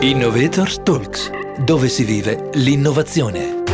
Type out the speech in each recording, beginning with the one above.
Innovators Talks, dove si vive l'innovazione.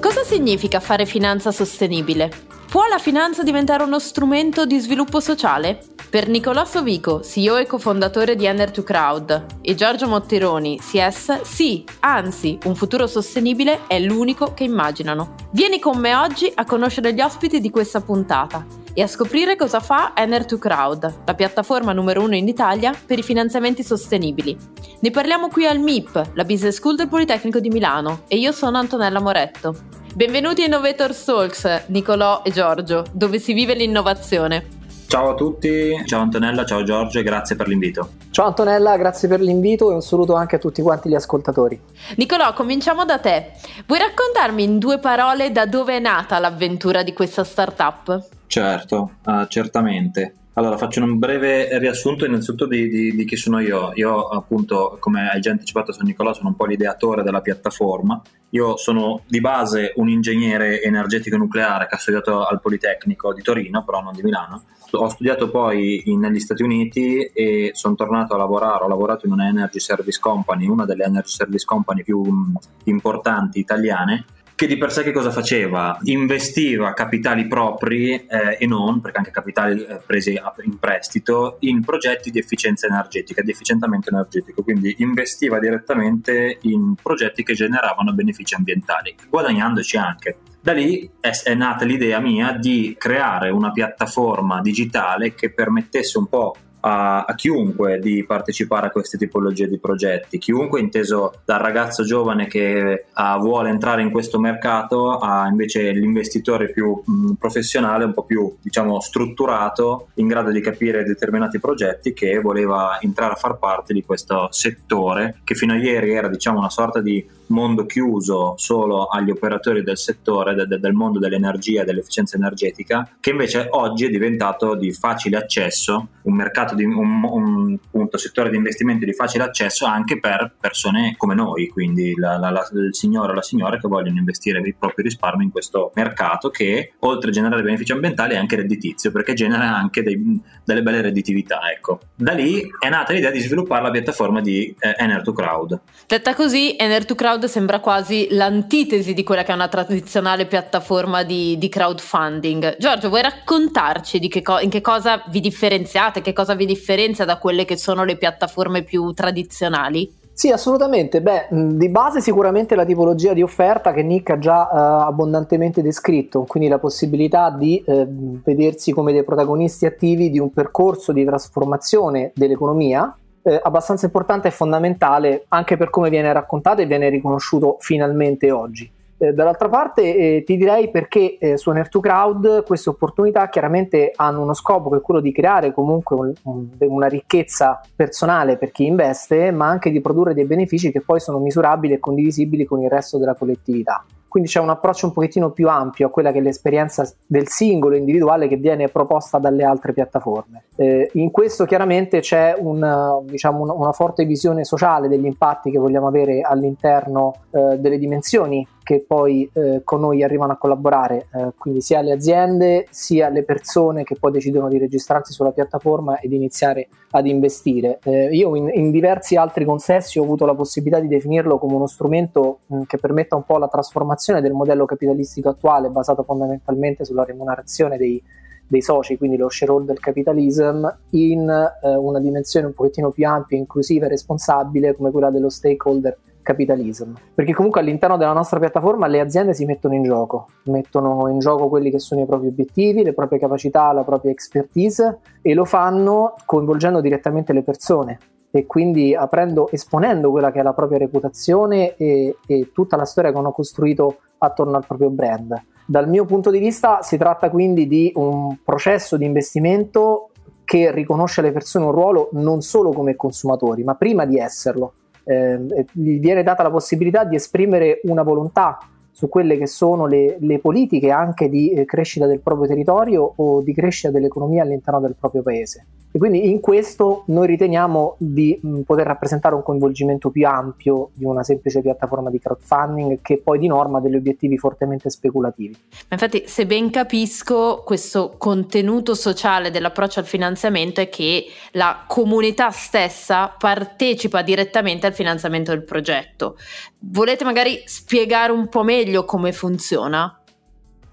Cosa significa fare finanza sostenibile? Può la finanza diventare uno strumento di sviluppo sociale? Per Nicolò Sovico, CEO e cofondatore di Ender2Crowd, e Giorgio Motteroni, CS, sì, anzi, un futuro sostenibile è l'unico che immaginano. Vieni con me oggi a conoscere gli ospiti di questa puntata e a scoprire cosa fa Ener2Crowd, la piattaforma numero uno in Italia per i finanziamenti sostenibili. Ne parliamo qui al MIP, la Business School del Politecnico di Milano, e io sono Antonella Moretto. Benvenuti a Innovator Talks, Nicolò e Giorgio, dove si vive l'innovazione. Ciao a tutti, ciao Antonella, ciao Giorgio e grazie per l'invito. Ciao Antonella, grazie per l'invito e un saluto anche a tutti quanti gli ascoltatori. Nicolò, cominciamo da te. Vuoi raccontarmi in due parole da dove è nata l'avventura di questa startup? Certo, uh, certamente. Allora, faccio un breve riassunto innanzitutto di, di, di, chi sono io. Io appunto, come hai già anticipato, sono Nicolò, sono un po' l'ideatore della piattaforma. Io sono di base un ingegnere energetico nucleare che ha studiato al Politecnico di Torino, però non di Milano. Ho studiato poi in, negli Stati Uniti e sono tornato a lavorare, ho lavorato in una Energy Service Company, una delle Energy Service Company più um, importanti italiane, che di per sé che cosa faceva? Investiva capitali propri eh, e non, perché anche capitali eh, presi in prestito, in progetti di efficienza energetica, di efficientamento energetico, quindi investiva direttamente in progetti che generavano benefici ambientali, guadagnandoci anche. Da lì è, è nata l'idea mia di creare una piattaforma digitale che permettesse un po' a, a, chiunque di partecipare a queste tipologie di progetti, chiunque inteso dal ragazzo giovane che uh, vuole entrare in questo mercato a invece l'investitore più mh, professionale, un po' più diciamo strutturato, in grado di capire determinati progetti che voleva entrare a far parte di questo settore che fino a ieri era diciamo una sorta di mondo chiuso solo agli operatori del settore, de, de, del mondo dell'energia e dell'efficienza energetica, che invece oggi è diventato di facile accesso, un mercato di un, un punto, settore di investimenti di facile accesso anche per persone come noi, quindi la, la, la, il signore o la signora che vogliono investire i propri risparmi in questo mercato che oltre a generare benefici ambientali è anche redditizio perché genera anche dei, delle belle redditività. Ecco. Da lì è nata l'idea di sviluppare la piattaforma di eh, Ener2Crowd. Detta così, Ener2Crowd crowd sembra quasi l'antitesi di quella che è una tradizionale piattaforma di, di crowdfunding. Giorgio, vuoi raccontarci che co- in che cosa vi differenziate, che cosa vi differenzia da quelle che sono le piattaforme più tradizionali? Sì, assolutamente. Beh, di base sicuramente la tipologia di offerta che Nick ha già eh, abbondantemente descritto, quindi la possibilità di eh, vedersi come dei protagonisti attivi di un percorso di trasformazione dell'economia eh, abbastanza importante e fondamentale anche per come viene raccontato e viene riconosciuto finalmente oggi. Eh, dall'altra parte eh, ti direi perché eh, su Ener 2 Crowd queste opportunità chiaramente hanno uno scopo che è quello di creare comunque un, un, una ricchezza personale per chi investe, ma anche di produrre dei benefici che poi sono misurabili e condivisibili con il resto della collettività. Quindi c'è un approccio un pochettino più ampio a quella che è l'esperienza del singolo individuale che viene proposta dalle altre piattaforme. Eh, in questo chiaramente c'è un, diciamo, una, una forte visione sociale degli impatti che vogliamo avere all'interno eh, delle dimensioni che poi eh, con noi arrivano a collaborare, eh, quindi sia le aziende sia le persone che poi decidono di registrarsi sulla piattaforma ed iniziare ad investire. Eh, io in, in, diversi altri consessi ho avuto la possibilità di definirlo come uno strumento mh, che permetta un po' la trasformazione del modello capitalistico attuale basato fondamentalmente sulla remunerazione dei, dei soci, quindi lo shareholder capitalism, in eh, una dimensione un pochettino più ampia, inclusiva e responsabile come quella dello stakeholder capitalism. Perché comunque all'interno della nostra piattaforma le aziende si mettono in gioco, mettono in gioco quelli che sono i propri obiettivi, le proprie capacità, la propria expertise e lo fanno coinvolgendo direttamente le persone e quindi aprendo, esponendo quella che è la propria reputazione e, e tutta la storia che hanno costruito attorno al proprio brand. Dal mio punto di vista si tratta quindi di un processo di investimento che riconosce alle persone un ruolo non solo come consumatori, ma prima di esserlo, eh, gli viene data la possibilità di esprimere una volontà su quelle che sono le, le politiche anche di eh, crescita del proprio territorio o di crescita dell'economia all'interno del proprio paese. E quindi in questo noi riteniamo di mh, poter rappresentare un coinvolgimento più ampio di una semplice piattaforma di crowdfunding che poi di norma ha degli obiettivi fortemente speculativi. Infatti, se ben capisco, questo contenuto sociale dell'approccio al finanziamento è che la comunità stessa partecipa direttamente al finanziamento del progetto. Volete magari spiegare un po' meglio come funziona?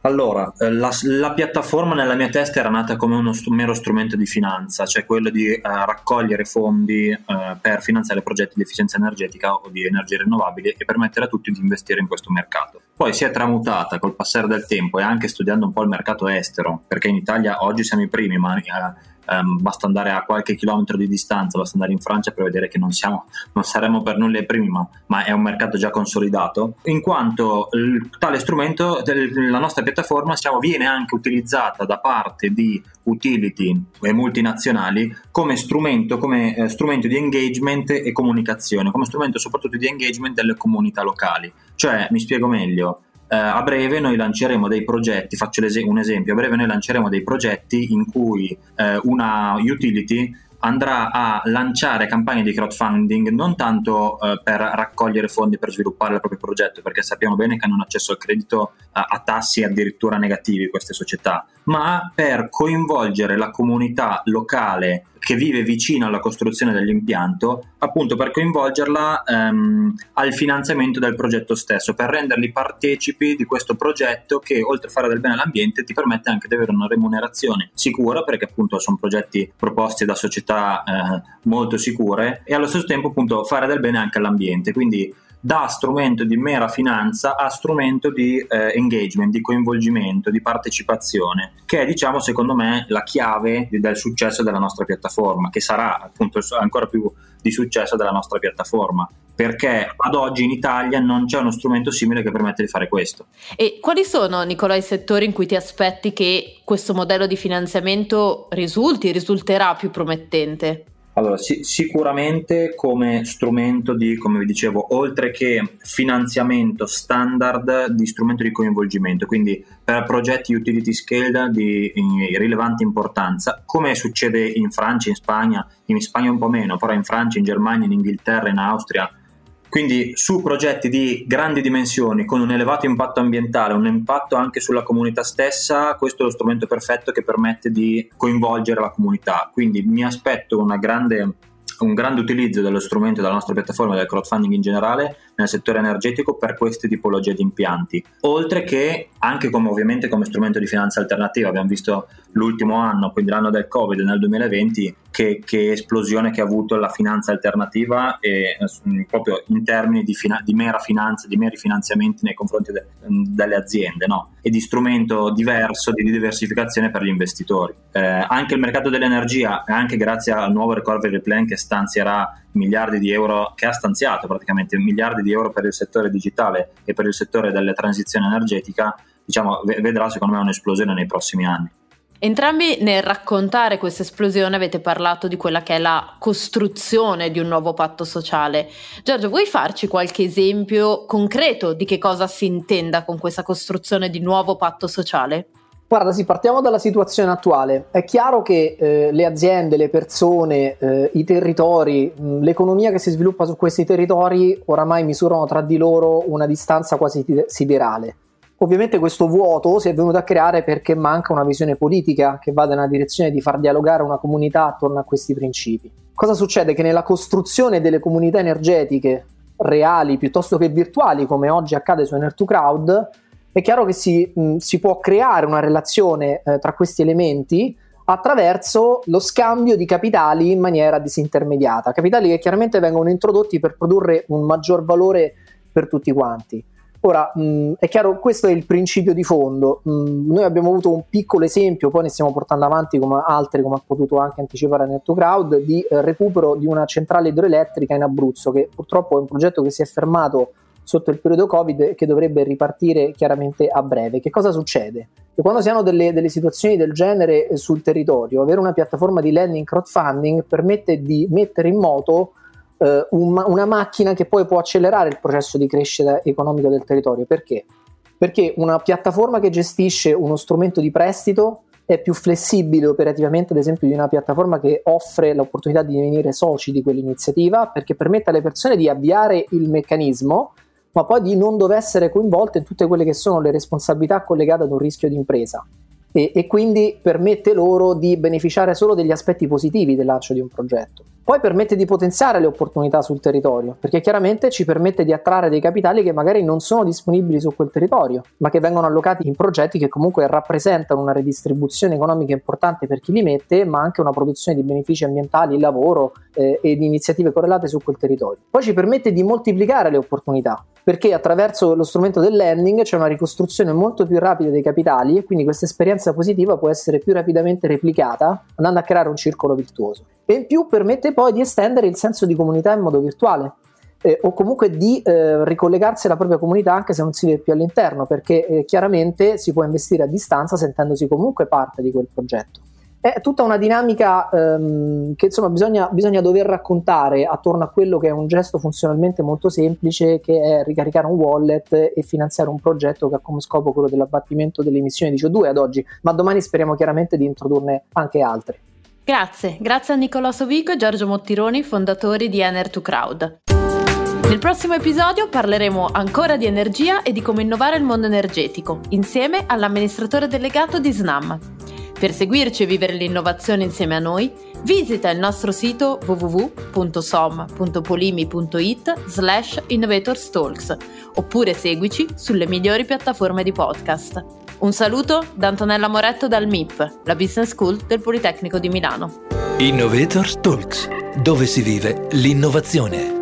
Allora, eh, la, la, piattaforma nella mia testa era nata come uno st- mero strumento di finanza, cioè quello di eh, raccogliere fondi eh, per finanziare progetti di efficienza energetica o di energie rinnovabili e permettere a tutti di investire in questo mercato. Poi si è tramutata col passare del tempo e anche studiando un po' il mercato estero, perché in Italia oggi siamo i primi, ma eh, Um, basta andare a qualche chilometro di distanza, basta andare in Francia per vedere che non, siamo, non saremo per nulla i primi, ma, ma, è un mercato già consolidato, in quanto l- tale strumento, del, la nostra piattaforma siamo, viene anche utilizzata da parte di utility e multinazionali come strumento, come, eh, strumento di engagement e comunicazione, come strumento soprattutto di engagement delle comunità locali. Cioè, mi spiego meglio, eh, a breve noi lanceremo dei progetti, faccio un esempio, a breve noi lanceremo dei progetti in cui eh, una utility andrà a lanciare campagne di crowdfunding non tanto eh, per raccogliere fondi per sviluppare il proprio progetto, perché sappiamo bene che hanno accesso al credito a, a tassi addirittura negativi queste società, ma per coinvolgere la comunità locale che vive vicino alla costruzione dell'impianto, appunto per coinvolgerla ehm, al finanziamento del progetto stesso, per renderli partecipi di questo progetto che oltre a fare del bene all'ambiente ti permette anche di avere una remunerazione sicura, perché appunto sono progetti proposti da società eh, molto sicure e allo stesso tempo appunto fare del bene anche all'ambiente. Quindi da strumento di mera finanza a strumento di eh, engagement, di coinvolgimento, di partecipazione, che è diciamo secondo me la chiave del successo della nostra piattaforma, che sarà appunto ancora più di successo della nostra piattaforma perché ad oggi in Italia non c'è uno strumento simile che permette di fare questo. E quali sono, Nicola, i settori in cui ti aspetti che questo modello di finanziamento risulti, risulterà più promettente? Allora, sì, sicuramente come strumento di, come vi dicevo, oltre che finanziamento standard di strumento di coinvolgimento, quindi per progetti utility scale di rilevante importanza, come succede in Francia, in Spagna, in Spagna un po' meno, però in Francia, in Germania, in Inghilterra, in Austria, quindi su progetti di grandi dimensioni, con un elevato impatto ambientale, un impatto anche sulla comunità stessa, questo è lo strumento perfetto che permette di coinvolgere la comunità. Quindi mi aspetto grande un grande utilizzo dello strumento della nostra piattaforma del crowdfunding in generale nel settore energetico per queste tipologie di impianti. Oltre che anche come ovviamente come strumento di finanza alternativa, abbiamo visto l'ultimo anno, quindi l'anno del Covid nel 2020, che, che esplosione che ha avuto la finanza alternativa e eh, proprio in termini di, fina- di, mera finanza, di meri finanziamenti nei confronti de- delle aziende no? e di strumento diverso di diversificazione per gli investitori. Eh, anche il mercato dell'energia, anche grazie al nuovo recovery plan che stanzierà miliardi di euro, che ha stanziato praticamente miliardi di euro per il settore digitale e per il settore della transizione energetica, diciamo, vedrà secondo me un'esplosione nei prossimi anni. Entrambi nel raccontare questa esplosione avete parlato di quella che è la costruzione di un nuovo patto sociale. Giorgio, vuoi farci qualche esempio concreto di che cosa si intenda con questa costruzione di nuovo patto sociale? Guarda, sì, partiamo dalla situazione attuale. È chiaro che eh, le aziende, le persone, eh, i territori, mh, l'economia che si sviluppa su questi territori oramai misurano tra di loro una distanza quasi siderale. Ovviamente questo vuoto si è venuto a creare perché manca una visione politica che vada nella direzione di far dialogare una comunità attorno a questi principi. Cosa succede? Che nella costruzione delle comunità energetiche reali piuttosto che virtuali, come oggi accade su Ener2Crowd, è chiaro che si, mh, si può creare una relazione eh, tra questi elementi attraverso lo scambio di capitali in maniera disintermediata, capitali che chiaramente vengono introdotti per produrre un maggior valore per tutti quanti. Ora, mh, è chiaro, questo è il principio di fondo. Mh, noi abbiamo avuto un piccolo esempio, poi ne stiamo portando avanti come altri, come ha potuto anche anticipare NettoCrowd, di eh, recupero di una centrale idroelettrica in Abruzzo, che purtroppo è un progetto che si è fermato sotto il periodo Covid e che dovrebbe ripartire chiaramente a breve. Che cosa succede? Che quando si hanno delle, delle situazioni del genere eh, sul territorio, avere una piattaforma di lending crowdfunding permette di mettere in moto eh, un, una macchina che poi può accelerare il processo di crescita economica del territorio. Perché? perché una piattaforma che gestisce uno strumento di prestito è più flessibile operativamente, ad esempio, di una piattaforma che offre l'opportunità di divenire soci di quell'iniziativa, perché permette alle persone di avviare il meccanismo, ma poi di non dover essere coinvolte in tutte quelle che sono le responsabilità collegate ad un rischio di impresa e, e quindi permette loro di beneficiare solo degli aspetti positivi del lancio di un progetto. Poi permette di potenziare le opportunità sul territorio, perché chiaramente ci permette di attrarre dei capitali che magari non sono disponibili su quel territorio, ma che vengono allocati in progetti che comunque rappresentano una redistribuzione economica importante per chi li mette, ma anche una produzione di benefici ambientali, lavoro eh, e di iniziative correlate su quel territorio. Poi ci permette di moltiplicare le opportunità, perché attraverso lo strumento del lending c'è una ricostruzione molto più rapida dei capitali e quindi questa esperienza positiva può essere più rapidamente replicata andando a creare un circolo virtuoso. E in più permette poi di estendere il senso di comunità in modo virtuale. Eh, o comunque di eh, ricollegarsi alla propria comunità anche se non si vede più all'interno, perché eh, chiaramente si può investire a distanza sentendosi comunque parte di quel progetto è tutta una dinamica ehm, che insomma bisogna, bisogna, dover raccontare attorno a quello che è un gesto funzionalmente molto semplice che è ricaricare un wallet e finanziare un progetto che ha come scopo quello dell'abbattimento delle emissioni di CO2 ad oggi, ma domani speriamo chiaramente di introdurne anche altri. Grazie, grazie a Nicolò Sovico e Giorgio Mottironi, fondatori di Ener2Crowd. Nel prossimo episodio parleremo ancora di energia e di come innovare il mondo energetico, insieme all'amministratore delegato di SNAM. Per seguirci e vivere l'innovazione insieme a noi, visita il nostro sito www.som.polimi.it slash innovatorstalks oppure seguici sulle migliori piattaforme di podcast. Un saluto da Antonella Moretto dal MIP, la Business School del Politecnico di Milano. Innovators Talks, dove si vive l'innovazione.